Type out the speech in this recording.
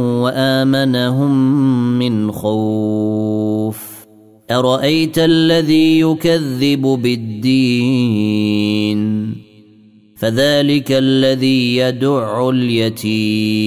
وآمنهم من خوف. أرأيت الذي يكذب بالدين؟ فذلك الذي يدع اليتيم.